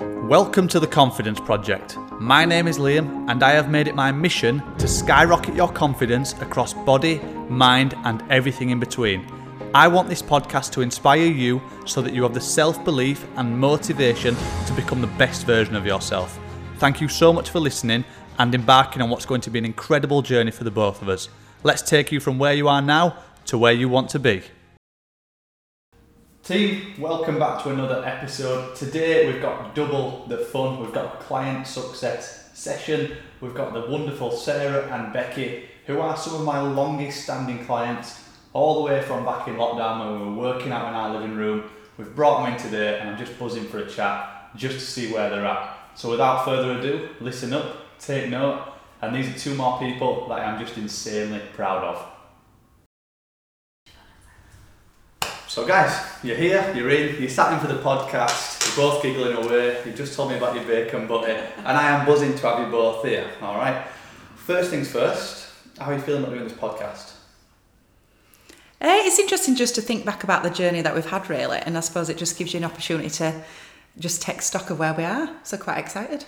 Welcome to the Confidence Project. My name is Liam, and I have made it my mission to skyrocket your confidence across body, mind, and everything in between. I want this podcast to inspire you so that you have the self belief and motivation to become the best version of yourself. Thank you so much for listening and embarking on what's going to be an incredible journey for the both of us. Let's take you from where you are now to where you want to be. Team, welcome back to another episode. Today we've got double the fun. We've got a client success session. We've got the wonderful Sarah and Becky, who are some of my longest standing clients, all the way from back in lockdown when we were working out in our living room. We've brought them in today and I'm just buzzing for a chat just to see where they're at. So without further ado, listen up, take note, and these are two more people that I'm just insanely proud of. So, guys, you're here, you're in, you're sat in for the podcast, you're both giggling away, you've just told me about your bacon butty, and I am buzzing to have you both here, alright? First things first, how are you feeling about doing this podcast? Uh, it's interesting just to think back about the journey that we've had, really, and I suppose it just gives you an opportunity to just take stock of where we are. So, quite excited.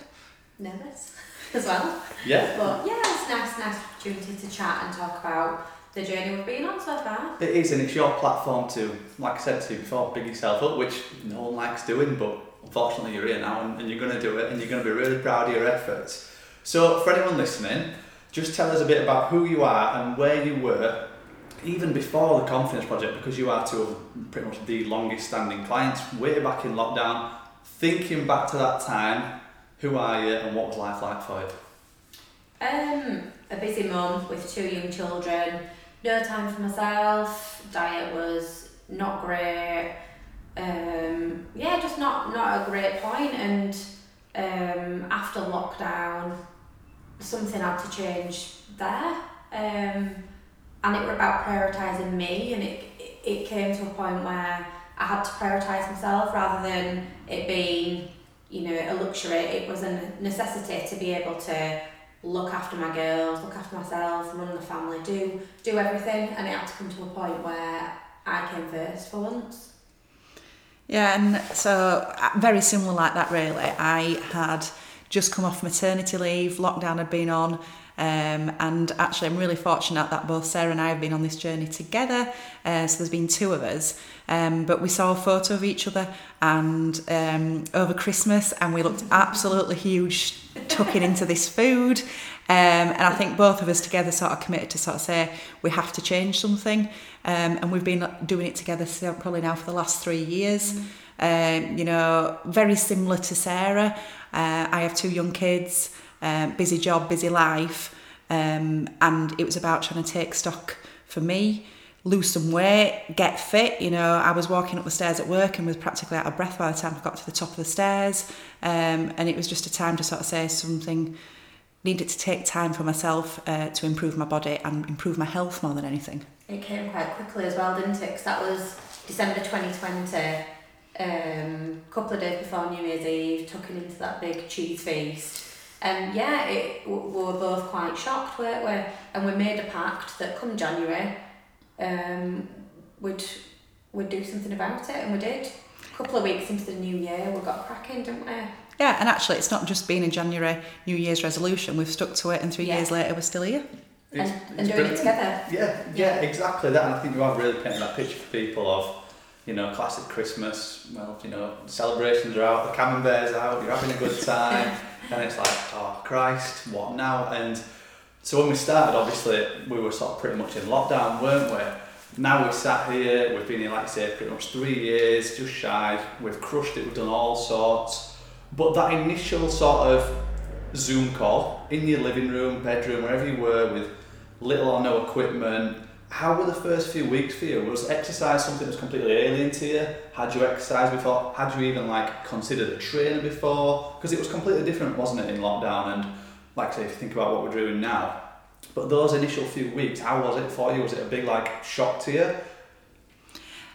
Nervous as well. Yeah? But yeah, it's a nice, nice opportunity to chat and talk about the journey we've been on so far. It is, and it's your platform to, like I said to you before, big yourself up, which no one likes doing, but unfortunately you're here now and, and you're going to do it and you're going to be really proud of your efforts. So, for anyone listening, just tell us a bit about who you are and where you were even before the Confidence Project, because you are two of pretty much the longest standing clients, way back in lockdown. Thinking back to that time, who are you and what was life like for you? Um, a busy mum with two young children, no time for myself, diet was not great. Um, yeah, just not not a great point. and um, after lockdown something had to change there. Um, and it were about prioritising me and it, it came to a point where I had to prioritise myself rather than it being, you know, a luxury. It was a necessity to be able to look after my girls, look after myself, run the family, do do everything and it had to come to a point where I came first for once. Yeah, and so uh, very similar like that, really. I had just come off maternity leave, lockdown had been on. Um, and actually, I'm really fortunate that both Sarah and I have been on this journey together. Uh, so there's been two of us, um, but we saw a photo of each other and um, over Christmas, and we looked absolutely huge tucking into this food. Um, and I think both of us together sort of committed to sort of say we have to change something. Um, and we've been doing it together probably now for the last three years. Mm. Um, you know, very similar to Sarah. Uh, I have two young kids um, busy job, busy life, um, and it was about trying to take stock for me, lose some weight, get fit. You know, I was walking up the stairs at work and was practically out of breath by the time I got to the top of the stairs, um, and it was just a time to sort of say something. Needed to take time for myself uh, to improve my body and improve my health more than anything. It came quite quickly as well, didn't it? Because that was December 2020, um, couple of days before New Year's Eve, tucking into that big cheese feast. And yeah, it, we were both quite shocked, weren't we? And we made a pact that come January, um, we'd, we'd do something about it, and we did. A couple of weeks into the new year, we got cracking, didn't we? Yeah, and actually, it's not just been a January New Year's resolution. We've stuck to it, and three yeah. years later, we're still here. It's, and, and doing brilliant. it together. Yeah, yeah, exactly that. And I think you have really painted that picture for people of, you know, classic Christmas. Well, you know, celebrations are out, the camembert's out, you're having a good time. and it's like, oh Christ, what now? And so when we started, obviously we were sort of pretty much in lockdown, weren't we? Now we sat here, we've been here, like I say, pretty much three years, just shy. We've crushed it, we've done all sorts. But that initial sort of Zoom call in your living room, bedroom, wherever you were, with little or no equipment, how were the first few weeks for you? Was exercise something that was completely alien to you? Had you exercised before? Had you even like considered a trainer before? Because it was completely different, wasn't it, in lockdown? And like say, if you think about what we're doing now, but those initial few weeks, how was it for you? Was it a big like shock to you?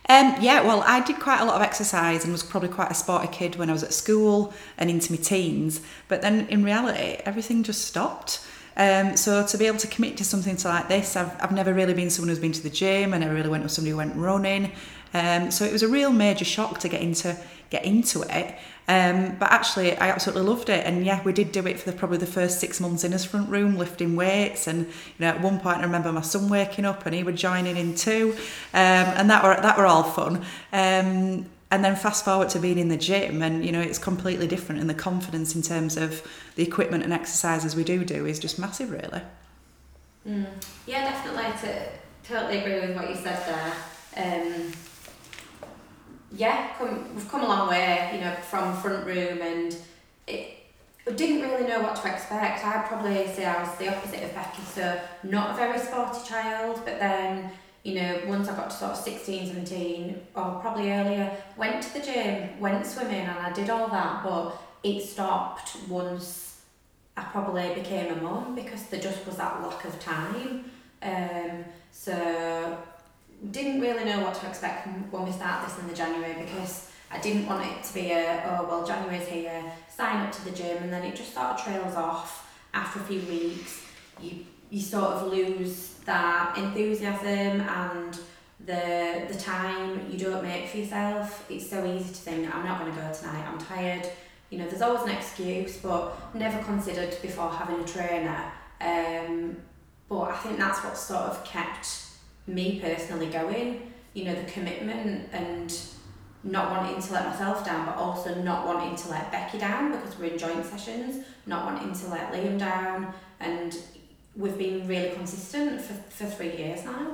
Um, yeah, well, I did quite a lot of exercise and was probably quite a sporty kid when I was at school and into my teens. But then in reality, everything just stopped. Um, so to be able to commit to something like this, I've, I've never really been someone who's been to the gym. I never really went with somebody who went running. Um, so it was a real major shock to get into get into it. Um, but actually, I absolutely loved it. And yeah, we did do it for the, probably the first six months in his front room, lifting weights. And you know, at one point, I remember my son waking up and he was joining in too, um, and that were that were all fun. Um, and then fast forward to being in the gym and you know it's completely different and the confidence in terms of the equipment and exercises we do do is just massive really. Mm. yeah definitely to totally agree with what you said there. Um, yeah come, we've come a long way you know from front room and it I didn't really know what to expect. I'd probably say I was the opposite of Becky so not a very sporty child but then you know, once I got to sort of 16, 17, or probably earlier, went to the gym, went swimming, and I did all that, but it stopped once I probably became a mum because there just was that lack of time. Um, so, didn't really know what to expect when we start this in the January because I didn't want it to be a, oh, well, January's here, sign up to the gym, and then it just sort of trails off after a few weeks. You, you sort of lose that enthusiasm and the the time you don't make for yourself. It's so easy to think I'm not going to go tonight. I'm tired. You know, there's always an excuse, but never considered before having a trainer. Um, but I think that's what sort of kept me personally going. You know, the commitment and not wanting to let myself down, but also not wanting to let Becky down because we're in joint sessions, not wanting to let Liam down, and we've been really consistent for, for three years now.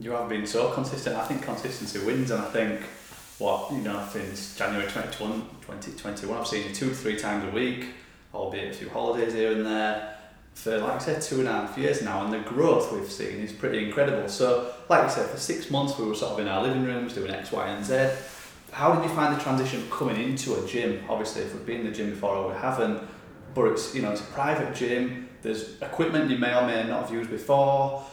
You have been so consistent. I think consistency wins, and I think what you know since January 2021, 2021 I've seen you two three times a week, albeit a few holidays here and there. For like I said, two and a half years now, and the growth we've seen is pretty incredible. So, like I said, for six months we were sort of in our living rooms doing X, Y, and Z. How did you find the transition coming into a gym? Obviously, if we've been in the gym before or we haven't, but it's you know it's a private gym there's equipment you may or may not have used before.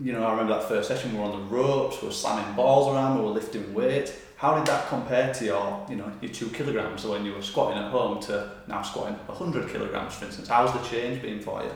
You know, I remember that first session we were on the ropes, we were slamming balls around, we were lifting weight. How did that compare to your, you know, your two kilograms when you were squatting at home to now squatting 100 kilograms, for instance? How's the change been for you?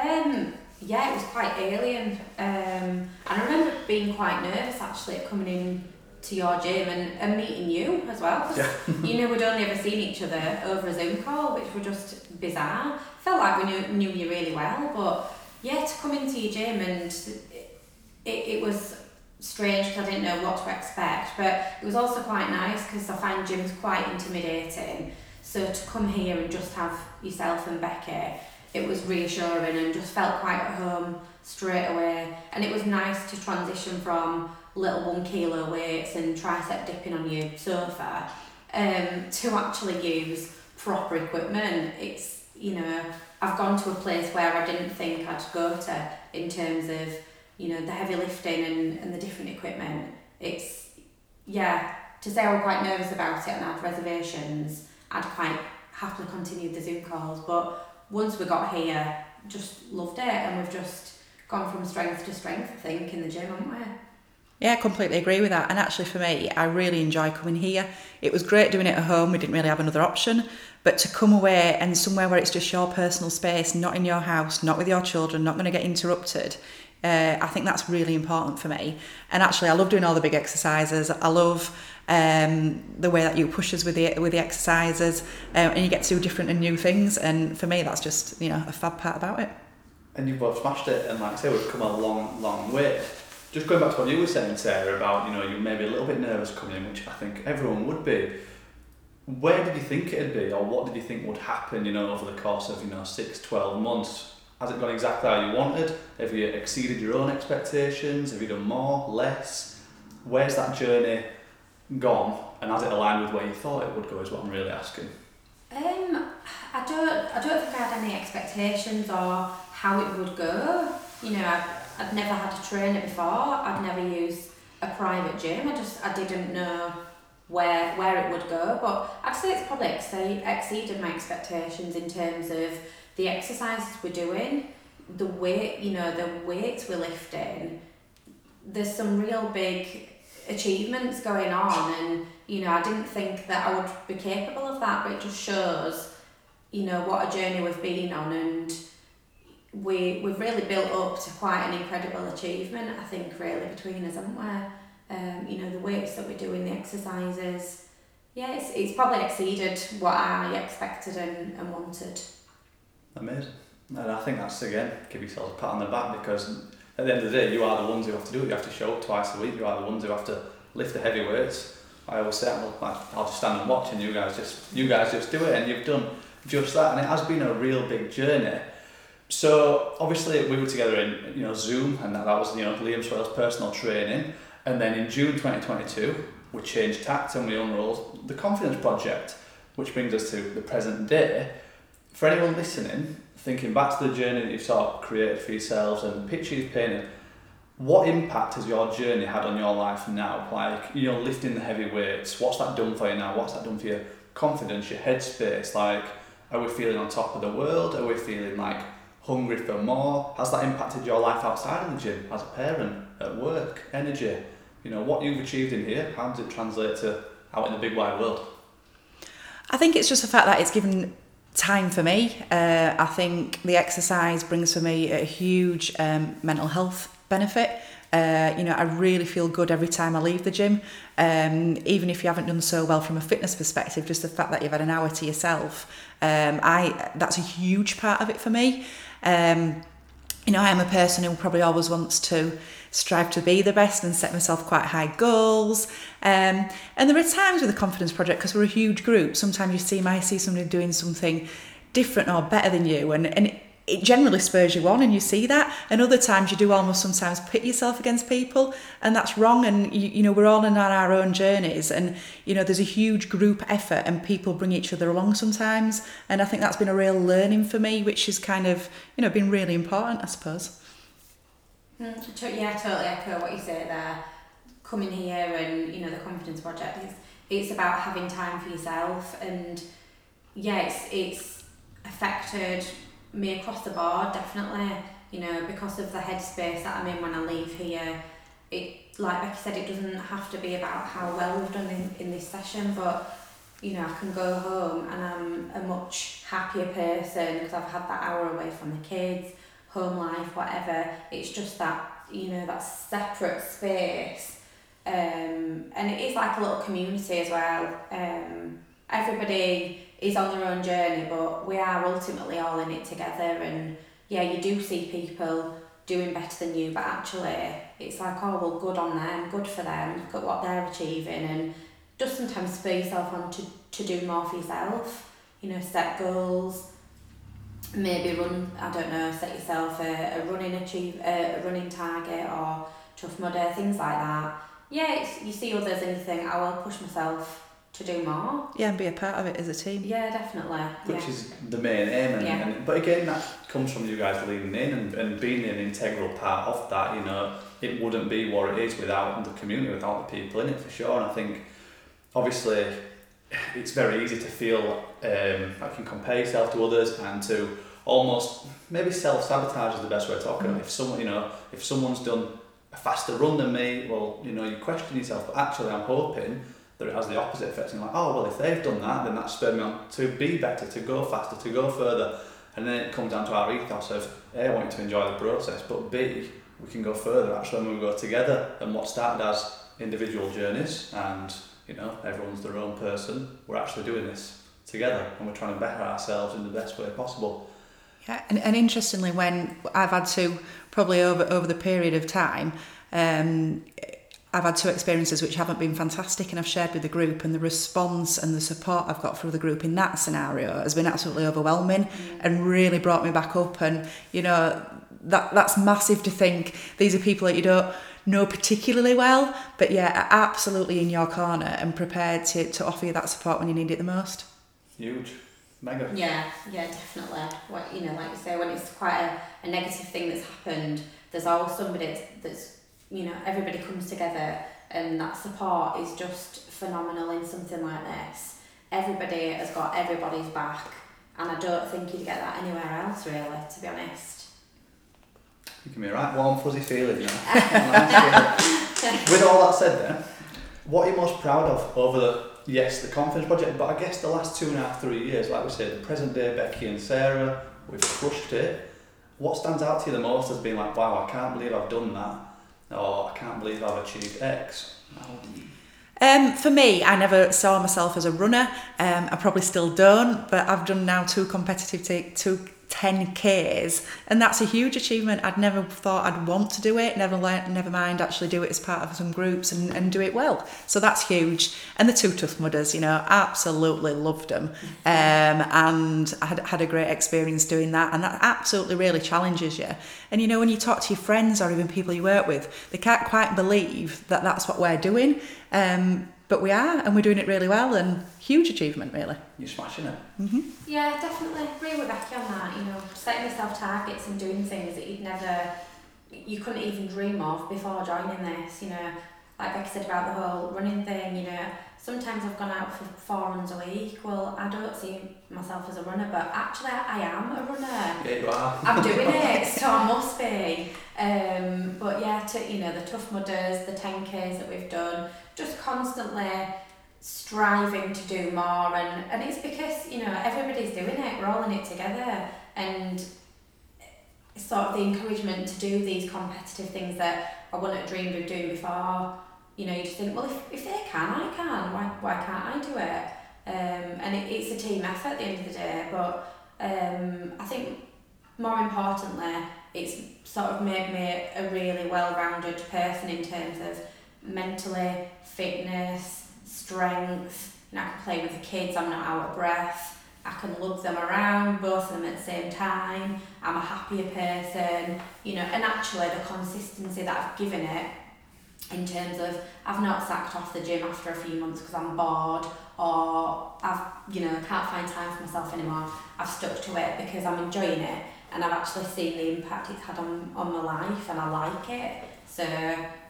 Um, yeah, it was quite alien. Um, and I remember being quite nervous actually coming in to your gym and, and meeting you as well. Yeah. you know, we'd only ever seen each other over a Zoom call, which were just bizarre. Felt like we knew, knew you really well, but yeah, to come into your gym and it, it, was strange because I didn't know what to expect, but it was also quite nice because I find gyms quite intimidating. So to come here and just have yourself and Becky, it was reassuring and just felt quite at home straight away. And it was nice to transition from little one kilo weights and tricep dipping on your sofa um, to actually use proper equipment. It's, you know, I've gone to a place where I didn't think I'd go to in terms of, you know, the heavy lifting and, and the different equipment. It's, yeah, to say I was quite nervous about it and had reservations, I'd quite happily continued the Zoom calls. But once we got here, just loved it and we've just gone from strength to strength, I think, in the gym, haven't we? Yeah, I completely agree with that. And actually, for me, I really enjoy coming here. It was great doing it at home. We didn't really have another option. But to come away and somewhere where it's just your personal space, not in your house, not with your children, not going to get interrupted, uh, I think that's really important for me. And actually, I love doing all the big exercises. I love um, the way that you push us with the with the exercises, um, and you get to do different and new things. And for me, that's just you know a fab part about it. And you've both smashed it, and like I say, we've come a long, long way just going back to what you were saying, Sarah, about you know you may be a little bit nervous coming in, which I think everyone would be. Where did you think it'd be, or what did you think would happen? You know, over the course of you know six, 12 months. Has it gone exactly how you wanted? Have you exceeded your own expectations? Have you done more, less? Where's that journey gone, and has it aligned with where you thought it would go? Is what I'm really asking. Um, I don't, I don't think I had any expectations or how it would go. You know, I, I'd never had a trainer before. I'd never used a private gym. I just I didn't know where where it would go. But I'd say it's probably exceed, exceeded my expectations in terms of the exercises we're doing, the weight you know the weights we're lifting. There's some real big achievements going on, and you know I didn't think that I would be capable of that, but it just shows you know what a journey we've been on and we we've really built up to quite an incredible achievement. I think really between us, haven't we? Um, you know the weights that we're doing, the exercises. yeah, it's, it's probably exceeded what I expected and, and wanted. Amazing. And I think that's again, give yourself a pat on the back because at the end of the day, you are the ones who have to do it. You have to show up twice a week. You are the ones who have to lift the heavy weights. I always say, well, I'll just stand and watch, and you guys just you guys just do it, and you've done just that, and it has been a real big journey. So obviously we were together in you know Zoom, and that, that was you know Liam Swale's personal training, and then in June 2022 we changed tact and we unrolled the Confidence Project, which brings us to the present day. For anyone listening, thinking back to the journey that you've sort of created for yourselves and the picture you've painted, what impact has your journey had on your life now? Like, you know, lifting the heavy weights, what's that done for you now? What's that done for your confidence, your headspace? Like, are we feeling on top of the world? Are we feeling like hungry for more? Has that impacted your life outside of the gym, as a parent, at work, energy? You know, what you've achieved in here, how does it translate to out in the big wide world? I think it's just the fact that it's given time for me. Uh, I think the exercise brings for me a huge um, mental health benefit. Uh, you know, I really feel good every time I leave the gym. Um, even if you haven't done so well from a fitness perspective, just the fact that you've had an hour to yourself, um, I that's a huge part of it for me. Um, you know, I am a person who probably always wants to strive to be the best and set myself quite high goals. Um, and there are times with the Confidence Project, because we're a huge group, sometimes you see, might see somebody doing something different or better than you, and, and it generally spurs you on and you see that. And other times you do almost sometimes pit yourself against people and that's wrong. And you, you know we're all in our, own journeys and you know there's a huge group effort and people bring each other along sometimes. And I think that's been a real learning for me which has kind of you know been really important I suppose. Mm, yeah totally echo what you say there. Coming here and you know the confidence project is it's about having time for yourself. And yeah it's it's affected me across the board, definitely. You know, because of the headspace that I'm in when I leave here, it like Becky said, it doesn't have to be about how well we've done in, in this session, but you know, I can go home and I'm a much happier person because I've had that hour away from the kids, home life, whatever. It's just that, you know, that separate space. Um, and it is like a little community as well. Um, everybody is on their own journey, but we are ultimately all in it together. And yeah, you do see people doing better than you, but actually it's like, oh, well, good on them, good for them, look at what they're achieving. And just sometimes spur yourself on to, to do more for yourself, you know, set goals, maybe run, I don't know, set yourself a, a running achieve, a, a running target or tough mudder, things like that. Yeah, you see others and you think, oh, I will push myself to do more. Yeah, and be a part of it as a team. Yeah, definitely. Which yeah. is the main aim. And, Yeah. and, but again, that comes from you guys leaning in and, and being an integral part of that. You know, it wouldn't be what it is without the community, without the people in it for sure. And I think, obviously, it's very easy to feel um, like you can compare yourself to others and to almost maybe self sabotage is the best way to talk about it. If someone, you know, if someone's done a faster run than me, well, you know, you question yourself. But actually, I'm hoping that it has the opposite effect. And you're like, oh well, if they've done that, then that's spurred me on to be better, to go faster, to go further. And then it comes down to our ethos of A, want to enjoy the process, but B, we can go further actually when we go together. And what started as individual journeys and you know, everyone's their own person, we're actually doing this together and we're trying to better ourselves in the best way possible. Yeah, and, and interestingly, when I've had to probably over over the period of time, um, I've had two experiences which haven't been fantastic, and I've shared with the group, and the response and the support I've got from the group in that scenario has been absolutely overwhelming, mm. and really brought me back up. And you know, that that's massive to think these are people that you don't know particularly well, but yeah, are absolutely in your corner and prepared to to offer you that support when you need it the most. Huge. Mega. Yeah, yeah, definitely. What you know, like you say, when it's quite a, a negative thing that's happened, there's always somebody that's, that's you know everybody comes together, and that support is just phenomenal in something like this. Everybody has got everybody's back, and I don't think you'd get that anywhere else, really, to be honest. You can be right warm fuzzy feeling now. With all that said then, what are you most proud of over the yes, the confidence project, but I guess the last two and a half, three years, like we said, the present day Becky and Sarah, we've crushed it. What stands out to you the most as being like, wow, I can't believe I've done that, or I can't believe I've achieved X. Um, for me, I never saw myself as a runner. Um, I probably still don't, but I've done now two competitive t- two 10Ks, and that's a huge achievement. I'd never thought I'd want to do it, never let, never mind actually do it as part of some groups and, and do it well. So that's huge. And the two Tough Mudders, you know, absolutely loved them. Um, and I had, had a great experience doing that, and that absolutely really challenges you. And you know, when you talk to your friends or even people you work with, they can't quite believe that that's what we're doing. Um, but we are, and we're doing it really well, and huge achievement, really. You're smashing it. Mm-hmm. Yeah, definitely agree with Becky on that. You know, setting yourself targets and doing things that you'd never, you couldn't even dream of before joining this. You know, like Becky said about the whole running thing. You know, sometimes I've gone out for four runs a week. Well, I don't see myself as a runner, but actually I am a runner. Yeah, you are. I'm doing it, so I must be. Um, but yeah, to, you know, the Tough Mudders, the 10Ks that we've done, just constantly striving to do more and, and it's because, you know, everybody's doing it, we're all in it together and sort of the encouragement to do these competitive things that I wouldn't have dreamed of doing before. You know, you just think, well, if, if they can, I can. Why, why can't I do it? Um, and it, it's a team effort at the end of the day. But um, I think more importantly, it's sort of made me a really well-rounded person in terms of mentally, fitness, strength. You know, I can play with the kids. I'm not out of breath. I can lug them around, both of them at the same time. I'm a happier person, you know, and actually the consistency that I've given it in terms of I've not sacked off the gym after a few months because I'm bored or I've, you know, can't find time for myself anymore. I've stuck to it because I'm enjoying it and I've actually seen the impact it's had on, on my life and I like it. So,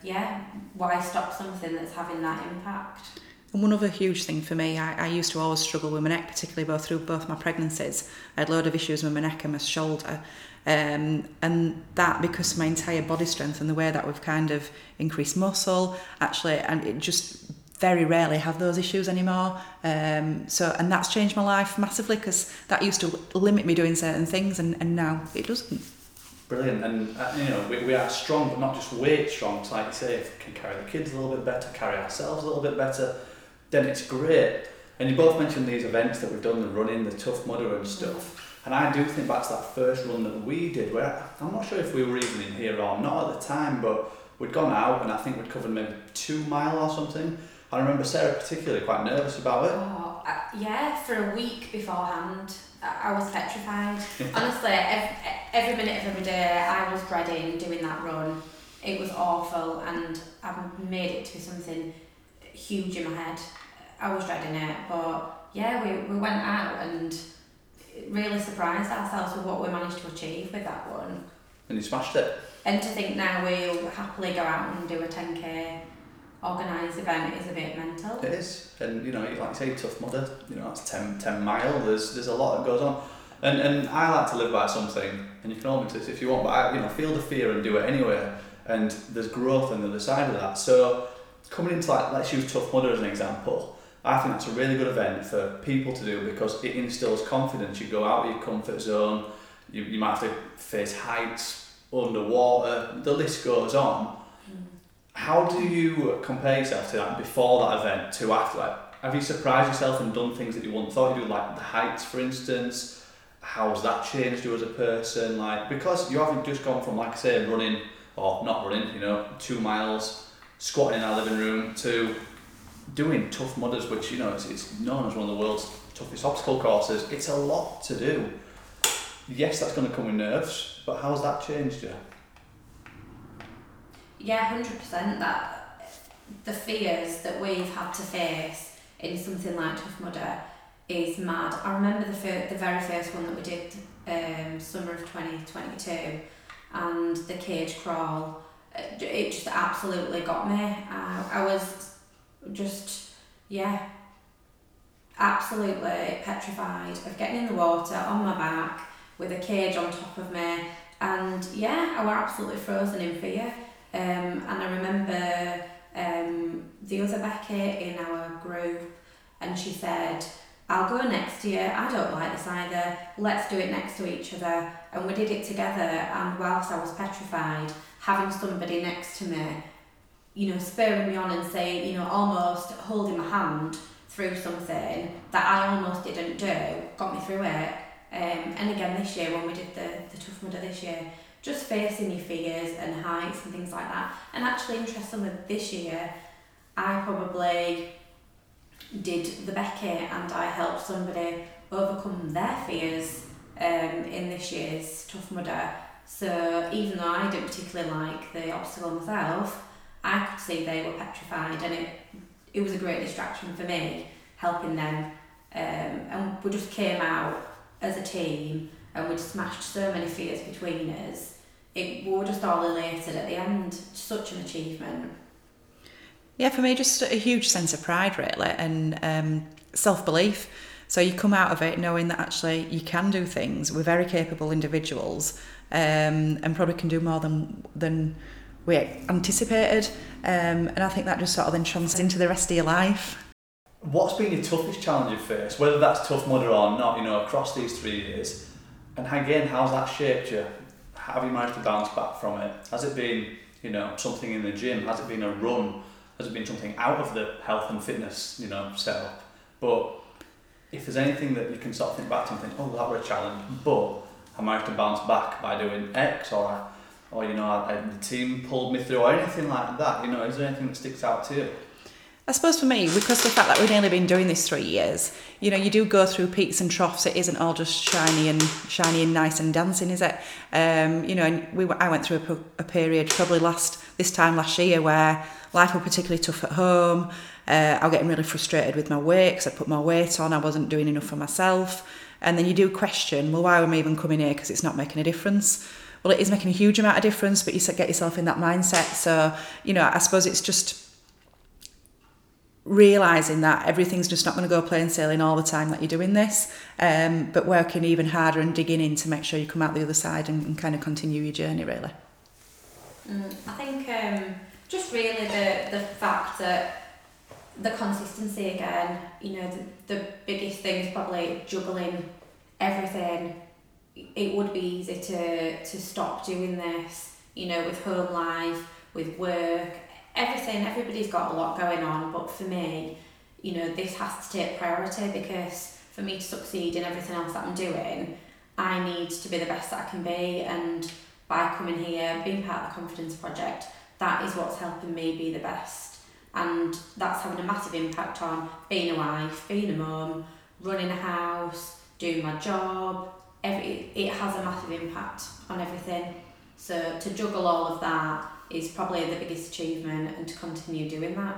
yeah, why stop something that's having that impact? And one other huge thing for me, I, I used to always struggle with my neck, particularly both through both my pregnancies. I had a load of issues with my neck and my shoulder. Um, and that because my entire body strength and the way that we've kind of increased muscle, actually, and it just very rarely have those issues anymore. Um, so, and that's changed my life massively because that used to limit me doing certain things, and, and now it doesn't. Brilliant, and uh, you know we, we are strong, but not just weight strong. So like you say, if we can carry the kids a little bit better, carry ourselves a little bit better, then it's great. And you both mentioned these events that we've done, the running, the tough mudder and stuff. And I do think back to that first run that we did, where I'm not sure if we were even in here or not at the time, but we'd gone out and I think we'd covered maybe two mile or something. I remember Sarah particularly quite nervous about it. Oh, uh, yeah, for a week beforehand, I, I was petrified. Honestly, every, every minute of every day, I was dreading doing that run. It was awful, and I've made it to be something huge in my head. I was dreading it, but yeah, we, we went out and really surprised ourselves with what we managed to achieve with that one. And you smashed it. And to think now we'll happily go out and do a 10k organised event is a bit mental. It is, and you know, like you say, tough mudder. You know, that's 10, 10 mile. There's there's a lot that goes on, and and I like to live by something, and you can me this if you want, but I, you know, feel the fear and do it anyway. And there's growth on the other side of that. So coming into like, let's use tough mudder as an example. I think that's a really good event for people to do because it instills confidence. You go out of your comfort zone. You, you might have to face heights, underwater. The list goes on mm. how do you compare yourself to that before that event to after? Like, have you surprised yourself and done things that you wouldn't thought you'd do, like the heights, for instance? How's that changed you as a person? Like, because you haven't just gone from, like I say, running or not running, you know, two miles, squatting in our living room to doing tough mudders, which you know it's, it's known as one of the world's toughest obstacle courses. It's a lot to do. Yes, that's going to come with nerves, but how's that changed you? Yeah, hundred percent. That the fears that we've had to face in something like Tough Mudder is mad. I remember the fir- the very first one that we did, um, summer of twenty twenty two, and the cage crawl. It just absolutely got me. I, I was just yeah, absolutely petrified of getting in the water on my back with a cage on top of me, and yeah, I were absolutely frozen in fear. Um, and I remember um, the other Becky in our group, and she said, I'll go next year. I don't like this either. Let's do it next to each other. And we did it together. And whilst I was petrified, having somebody next to me you know, spurring me on and saying, you know, almost holding my hand through something that I almost didn't do, got me through it. Um, and again this year when we did the, the Tough Mudder this year, just facing your fears and heights and things like that. And actually interestingly this year, I probably did the Becky and I helped somebody overcome their fears um, in this year's Tough Mudder. So even though I didn't particularly like the obstacle myself, I could see they were petrified and it it was a great distraction for me helping them. Um, and we just came out as a team and we'd smashed so many fears between us. It we just all elated at the end. Such an achievement. Yeah, for me, just a huge sense of pride, really, and um, self belief. So you come out of it knowing that actually you can do things. We're very capable individuals, um, and probably can do more than than we anticipated. Um, and I think that just sort of then translates into the rest of your life. What's been your toughest challenge you've faced, whether that's tough mudder or not, you know, across these three years? And again, how's that shaped you? Have you managed to bounce back from it? Has it been, you know, something in the gym? Has it been a run? Has it been something out of the health and fitness, you know, setup? But if there's anything that you can sort of think back to and think, oh, that was a challenge, but I managed to bounce back by doing X or I, or you know, I, I, the team pulled me through or anything like that, you know, is there anything that sticks out to you? I suppose for me, because the fact that we've only been doing this three years, you know, you do go through peaks and troughs. It isn't all just shiny and shiny and nice and dancing, is it? Um, you know, and we I went through a period probably last this time last year where life was particularly tough at home. Uh, I was getting really frustrated with my weight because I put my weight on. I wasn't doing enough for myself. And then you do question, well, why am I even coming here? Because it's not making a difference. Well, it is making a huge amount of difference, but you get yourself in that mindset. So, you know, I suppose it's just realizing that everything's just not going to go plain sailing all the time that you're doing this, um, but working even harder and digging in to make sure you come out the other side and, and kind of continue your journey, really. Mm, I think um, just really the, the fact that the consistency again, you know, the, the biggest thing is probably juggling everything. It would be easy to, to stop doing this, you know, with home life, with work, everything. Everybody's got a lot going on, but for me, you know, this has to take priority because for me to succeed in everything else that I'm doing, I need to be the best that I can be. And by coming here, being part of the Confidence Project, that is what's helping me be the best. And that's having a massive impact on being a wife, being a mum, running a house, doing my job. Every, it has a massive impact on everything. So to juggle all of that is probably the biggest achievement and to continue doing that.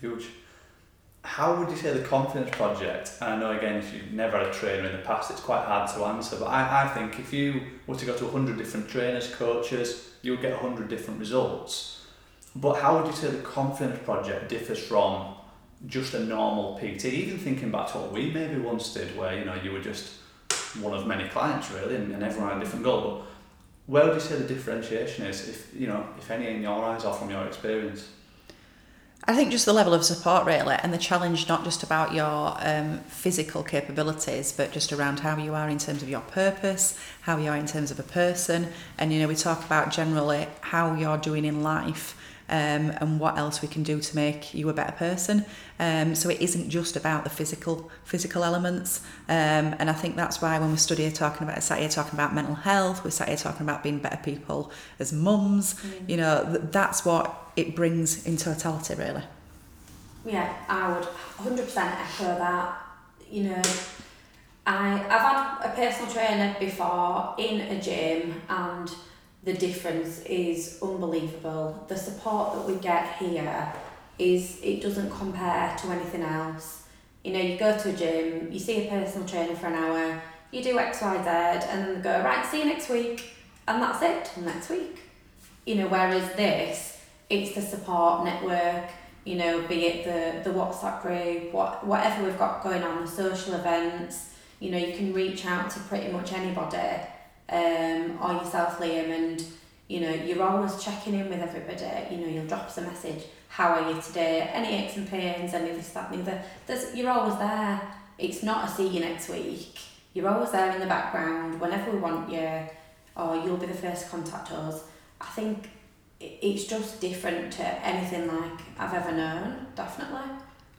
Huge. How would you say the confidence project? And I know again, if you've never had a trainer in the past, it's quite hard to answer. But I, I think if you were to go to 100 different trainers, coaches, you'll get 100 different results. But how would you say the confidence project differs from just a normal PT? Even thinking back to what we maybe once did, where you know you were just one of many clients really, and, and everyone had a different goal. But where would you say the differentiation is, if you know, if any, in your eyes or from your experience? I think just the level of support really, and the challenge not just about your um, physical capabilities, but just around how you are in terms of your purpose, how you are in terms of a person, and you know we talk about generally how you're doing in life. Um, and what else we can do to make you a better person. Um, so it isn't just about the physical physical elements. Um, and I think that's why when we study here talking about sat here talking about mental health, we're sat here talking about being better people as mums. Mm. You know, th- that's what it brings in totality, really. Yeah, I would 100% echo that. You know, I I've had a personal trainer before in a gym and the difference is unbelievable. The support that we get here is it doesn't compare to anything else. You know, you go to a gym, you see a personal trainer for an hour, you do X, Y, Z, and then go, right, see you next week, and that's it, next week. You know, whereas this, it's the support network, you know, be it the, the WhatsApp group, what, whatever we've got going on, the social events, you know, you can reach out to pretty much anybody um, or yourself, Liam, and you know, you're always checking in with everybody. You know, you'll drop us a message. How are you today? Any aches and pains? Any this, that, and the other. There's, you're always there. It's not a see you next week. You're always there in the background whenever we want you, or you'll be the first to contact us. I think it it- it's just different to anything like I've ever known, definitely.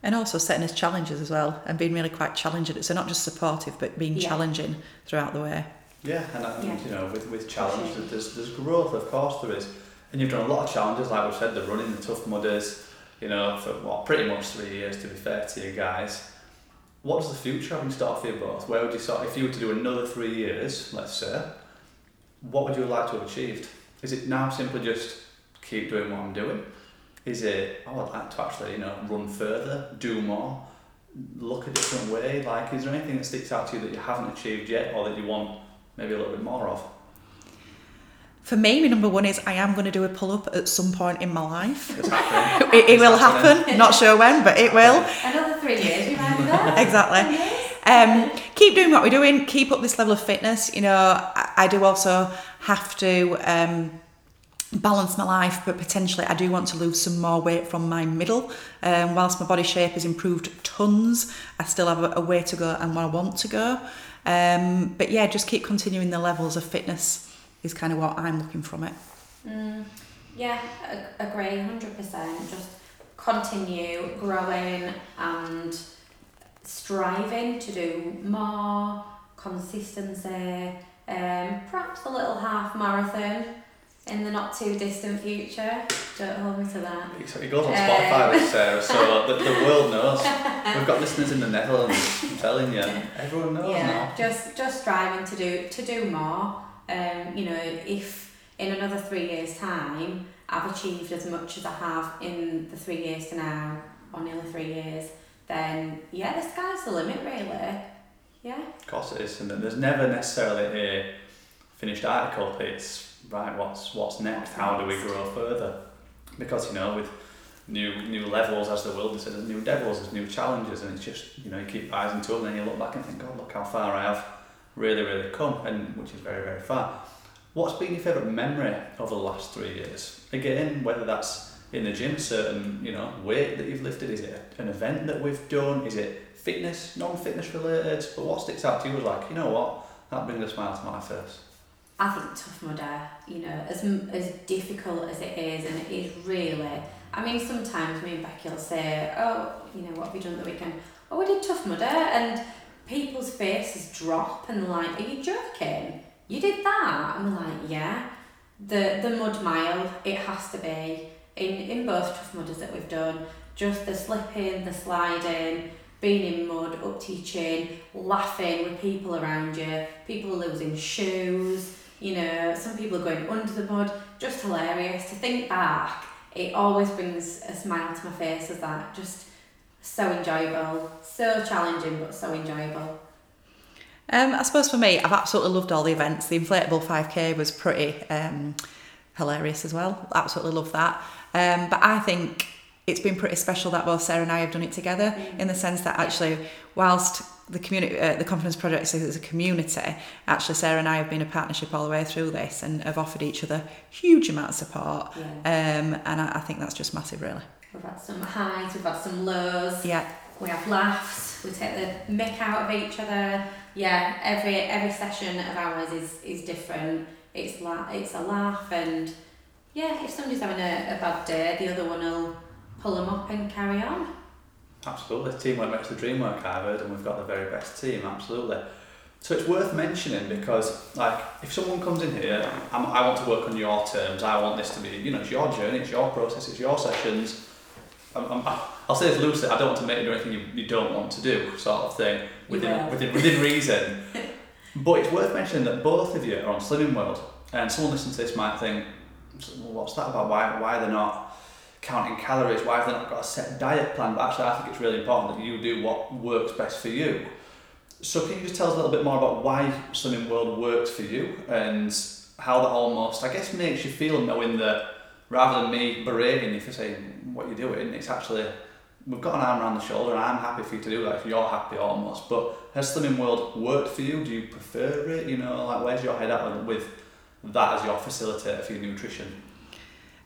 And also setting us challenges as well and being really quite challenging. So not just supportive, but being Yeah. challenging throughout the way. Yeah, and, I, Yeah. you know, with, with challenge, Sure. there's, there's growth, of course there is. And you've done a lot of challenges, like we've said, the running, the tough mudders, you know, for well, pretty much three years to be fair to you guys. What's the future have in store for you both? Where would you sort if you were to do another three years, let's say, what would you like to have achieved? Is it now simply just keep doing what I'm doing? Is it, oh, I'd like to actually, you know, run further, do more, look a different way? Like, is there anything that sticks out to you that you haven't achieved yet or that you want maybe a little bit more of? For me, my number one is I am going to do a pull up at some point in my life. It's happening. It, it It's will happening. happen. Not sure when, but it will. Another three years, we might be there. Exactly. Um, keep doing what we're doing. Keep up this level of fitness. You know, I, I do also have to um, balance my life, but potentially I do want to lose some more weight from my middle. Um, whilst my body shape has improved tons, I still have a, a way to go and where I want to go. Um, but yeah, just keep continuing the levels of fitness is kind of what I'm looking from it. Mm, yeah, agree, hundred percent. Just continue growing and striving to do more consistency. Um, perhaps a little half marathon in the not too distant future. Don't hold me to that. It goes on Spotify, this Sarah, so the, the world knows. We've got listeners in the Netherlands. I'm telling you, everyone knows yeah, now. just just striving to do to do more. Um, you know, if in another three years' time I've achieved as much as I have in the three years to now, or nearly three years, then yeah, the sky's the limit, really. Yeah. Of course it is, and there's never necessarily a finished article. It's right. What's what's next? How do we grow further? Because you know, with new new levels, as the said, there's new devils, there's new challenges, and it's just you know you keep rising to them, and then you look back and think, God, look how far I have really really come, and which is very very far. What's been your favourite memory over the last three years? Again, whether that's in the gym, certain you know weight that you've lifted, is it an event that we've done, is it fitness, non-fitness related? But what sticks out to you was like, you know what, that brings a smile to my face. I think Tough Mudder, you know, as as difficult as it is, and it is really. I mean, sometimes me and Becky will say, "Oh, you know, what have you done the weekend?" Oh, we did Tough Mudder, and people's faces drop and like, "Are you joking? You did that?" And we're like, "Yeah." The the mud mile, it has to be in in both Tough Mudders that we've done. Just the slipping, the sliding, being in mud up to your chin, laughing with people around you, people losing shoes, you know, some people are going under the mud, just hilarious. To think back, it always brings a smile to my face as that. Just so enjoyable, so challenging, but so enjoyable. Um, I suppose for me, I've absolutely loved all the events. The inflatable 5k was pretty um, hilarious as well. Absolutely love that. Um, but I think it's been pretty special that both Sarah and I have done it together in the sense that actually, whilst the community, uh, the Confidence Project is a community, actually Sarah and I have been a partnership all the way through this and have offered each other huge amount of support. Yeah. Um, and I, I think that's just massive, really. We've had some highs, we've had some lows. Yeah. We have laughs. We take the mick out of each other. Yeah, every every session of ours is is different. It's la- it's a laugh, and yeah, if somebody's having a, a bad day, the other one will pull them up and carry on. Absolutely, teamwork makes the dream work. I've heard, and we've got the very best team. Absolutely. So it's worth mentioning because, like, if someone comes in here, I'm, I want to work on your terms. I want this to be, you know, it's your journey, it's your process, it's your sessions. I'm, I'm, I'll say this loosely. I don't want to make you do anything you, you don't want to do, sort of thing, within will. within within reason. but it's worth mentioning that both of you are on Slimming World, and someone listening to this might think, well, "What's that about? Why why they're not?" Counting calories, why have they not got a set diet plan? But actually, I think it's really important that you do what works best for you. So, can you just tell us a little bit more about why Slimming World works for you and how that almost, I guess, makes you feel knowing that rather than me berating you for saying what you're doing, it's actually we've got an arm around the shoulder and I'm happy for you to do that if you're happy almost. But has Slimming World worked for you? Do you prefer it? You know, like where's your head at with that as your facilitator for your nutrition?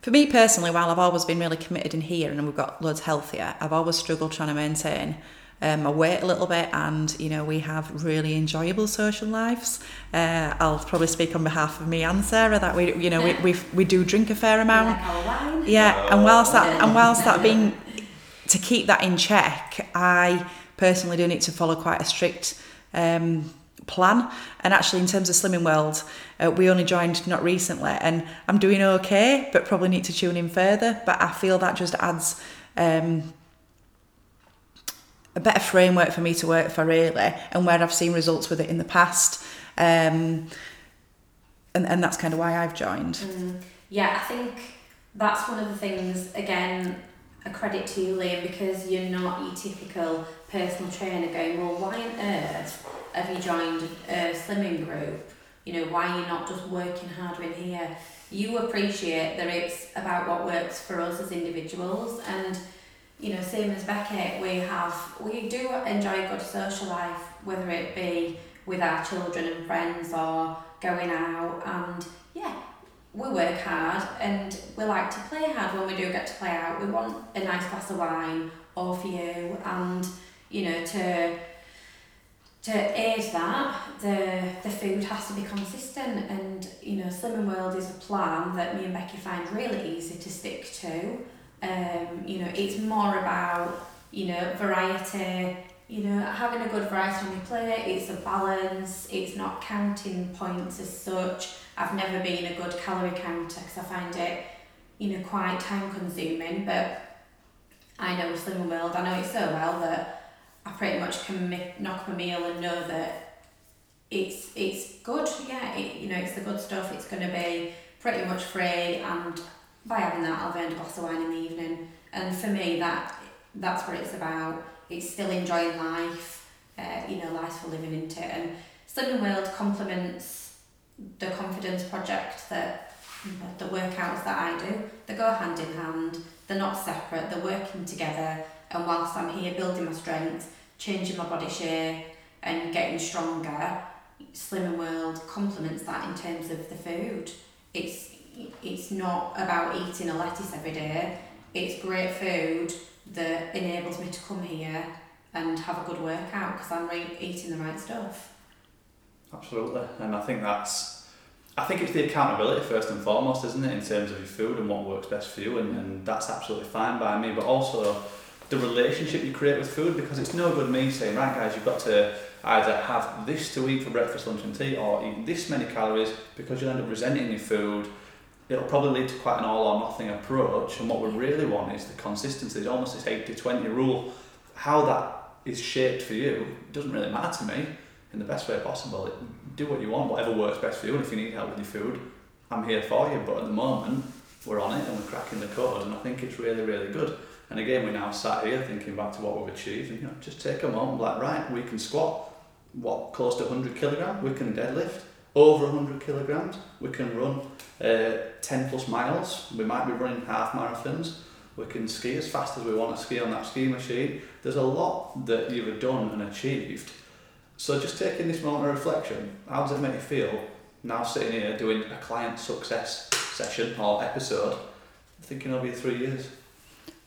For me personally, while I've always been really committed in here and we've got loads healthier, I've always struggled trying to maintain um, my weight a little bit, and you know we have really enjoyable social lives. Uh, I'll probably speak on behalf of me and Sarah that we you know we we, we do drink a fair amount. Like. Yeah, and whilst that and whilst that being to keep that in check, I personally do need to follow quite a strict um, plan. And actually, in terms of Slimming World, uh, we only joined not recently, and I'm doing okay, but probably need to tune in further. But I feel that just adds. Um, a better framework for me to work for really and where I've seen results with it in the past um, and, and that's kind of why I've joined Mm, yeah, I think that's one of the things, again, a credit to you, Liam, because you're not your typical personal trainer going, well, why on earth have you joined a slimming group? You know, why are you not just working harder in here? You appreciate that it's about what works for us as individuals and you know, same as Beckett, we have we do enjoy a good social life, whether it be with our children and friends or going out and yeah, we work hard and we like to play hard when we do get to play out. We want a nice glass of wine or for you and you know to to aid that the the food has to be consistent and you know Slimming World is a plan that me and Becky find really easy to stick to. Um, you know, it's more about you know variety. You know, having a good variety on your plate. It's a balance. It's not counting points as such. I've never been a good calorie counter because I find it, you know, quite time consuming. But I know Slimming World. I know it so well that I pretty much can knock up a meal and know that it's it's good. Yeah, it, you know, it's the good stuff. It's going to be pretty much free, and by having that, I'll earn a glass of wine in the evening. And for me, that that's what it's about. It's still enjoying life. Uh, you know, life's for living into it. And Slimming World complements the confidence project that the workouts that I do. They go hand in hand. They're not separate. They're working together. And whilst I'm here building my strength, changing my body shape, and getting stronger, Slimming World complements that in terms of the food. It's it's not about eating a lettuce every day. It's great food that enables me to come here and have a good workout because I'm re- eating the right stuff. Absolutely, and I think that's, I think it's the accountability first and foremost, isn't it, in terms of your food and what works best for you, and, and that's absolutely fine by me. But also the relationship you create with food, because it's no good me saying, right, guys, you've got to either have this to eat for breakfast, lunch, and tea, or eat this many calories, because you'll end up resenting your food. It'll probably lead to quite an all or nothing approach, and what we really want is the consistency. It's almost this 80 20 rule. How that is shaped for you doesn't really matter to me in the best way possible. Do what you want, whatever works best for you, and if you need help with your food, I'm here for you. But at the moment, we're on it and we're cracking the code, and I think it's really, really good. And again, we're now sat here thinking back to what we've achieved, and you know, just take a moment, like, right, we can squat, what, close to 100 kilograms, we can deadlift over 100 kilograms, we can run uh, 10 plus miles, we might be running half marathons, we can ski as fast as we want to ski on that ski machine. There's a lot that you've done and achieved. So just taking this moment of reflection, how does it make you feel now sitting here doing a client success session or episode, thinking over your three years?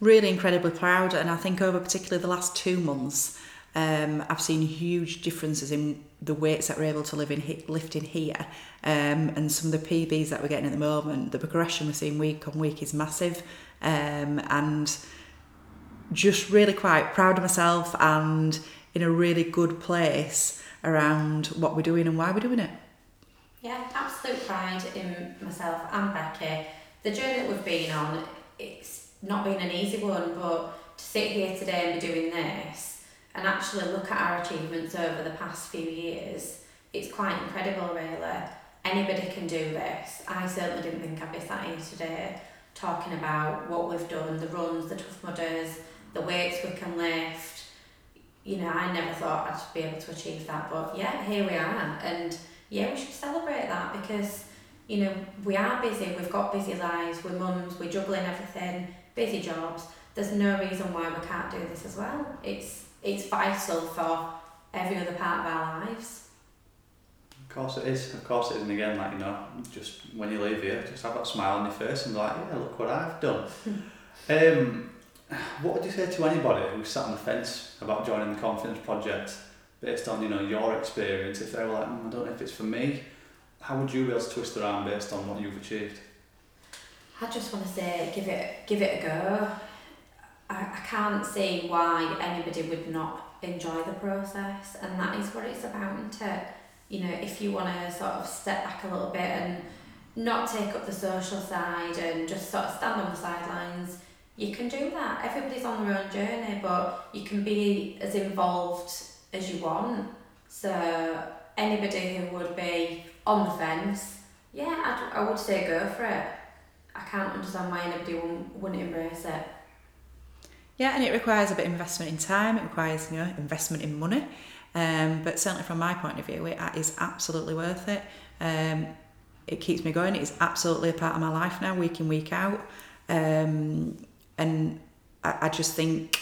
Really incredibly proud and I think over particularly the last two months um, I've seen huge differences in the weights that we're able to live in lift in here. Um, and some of the PBs that we're getting at the moment the progression we're seeing week on week is massive. Um, and just really quite proud of myself and in a really good place around what we're doing and why we're doing it. Yeah, absolute pride in myself and Becky. The journey that we've been on, it's not been an easy one, but to sit here today and be doing this and actually look at our achievements over the past few years, it's quite incredible, really. Anybody can do this. I certainly didn't think I'd be sat here today talking about what we've done, the runs, the tough mudders, the weights we can lift. You know, I never thought I'd be able to achieve that, but yeah, here we are. And yeah, we should celebrate that because, you know, we are busy, we've got busy lives, we're mums, we're juggling everything, busy jobs. There's no reason why we can't do this as well. It's it's vital for every other part of our lives. Of course it is, of course it is, and again, like you know, just when you leave here, just have that smile on your face and be like, yeah, look what I've done. um, what would you say to anybody who's sat on the fence about joining the Confidence Project based on you know your experience? If they were like, mm, I don't know if it's for me, how would you be able to twist around based on what you've achieved? I just want to say, give it, give it a go. I, I can't see why anybody would not enjoy the process, and that is what it's about, it? You know, if you want to sort of step back a little bit and not take up the social side and just sort of stand on the sidelines, you can do that. Everybody's on their own journey, but you can be as involved as you want. So anybody who would be on the fence, yeah, I'd, I would say go for it. I can't understand why anybody wouldn't, embrace it. Yeah, and it requires a bit of investment in time. It requires you know investment in money. Um, but certainly from my point of view, it is absolutely worth it. Um, it keeps me going. It's absolutely a part of my life now, week in week out. Um, and I, I just think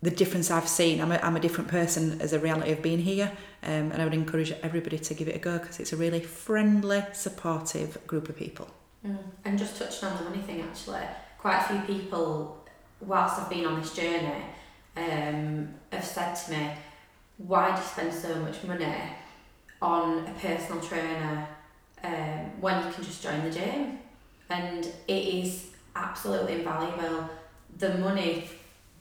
the difference I've seen, I'm a, I'm a different person as a reality of being here. Um, and I would encourage everybody to give it a go because it's a really friendly, supportive group of people. Mm. And just touching on the money thing, actually, quite a few people, whilst I've been on this journey, um, have said to me, why do you spend so much money on a personal trainer um, when you can just join the gym? And it is absolutely invaluable. The money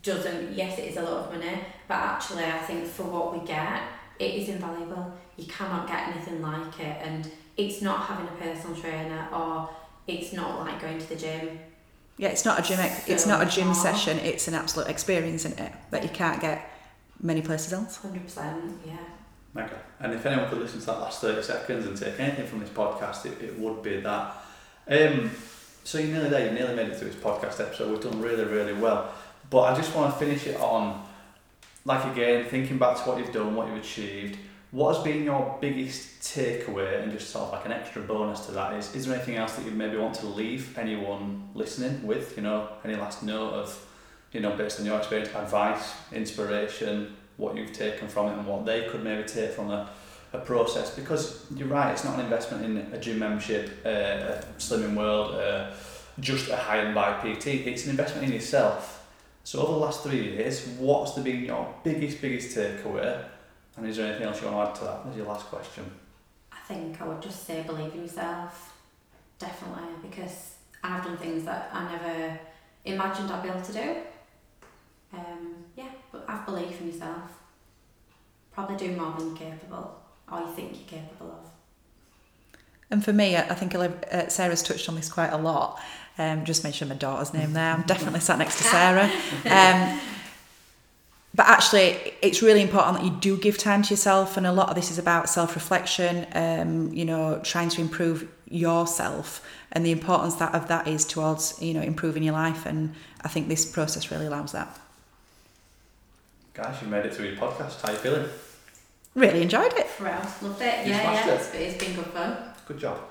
doesn't, yes, it is a lot of money, but actually, I think for what we get, it is invaluable. You cannot get anything like it, and it's not having a personal trainer or it's not like going to the gym. Yeah, it's not a gym. Ex- it's not a gym session. It's an absolute experience, isn't it? That you can't get many places else. Hundred percent, yeah. Mega. And if anyone could listen to that last thirty seconds and take anything from this podcast, it, it would be that. Um, so you're nearly there. You nearly made it through this podcast episode. We've done really, really well. But I just want to finish it on, like again, thinking back to what you've done, what you've achieved. What has been your biggest takeaway, and just sort of like an extra bonus to that is, is there anything else that you maybe want to leave anyone listening with? You know, any last note of, you know, based on your experience, advice, inspiration, what you've taken from it, and what they could maybe take from a, a process? Because you're right, it's not an investment in a gym membership, uh, a slimming world, uh, just a high and buy PT. It's an investment in yourself. So over the last three years, what's been your biggest, biggest takeaway? And is there anything else you want to add to that? That's your last question. I think I would just say believe in yourself, definitely, because I've done things that I never imagined I'd be able to do. Um, yeah, but have belief in yourself. Probably do more than you're capable, or you think you're capable of. And for me, I think uh, Sarah's touched on this quite a lot. Um, just mention my daughter's name there. I'm definitely sat next to Sarah. Um, but actually, it's really important that you do give time to yourself, and a lot of this is about self-reflection. Um, you know, trying to improve yourself, and the importance that of that is towards you know improving your life. And I think this process really allows that. Guys, you made it through your podcast. How are you feeling? Really enjoyed it. Well, loved it. Yeah, yeah. it. It's, it's been good fun. Good job. I can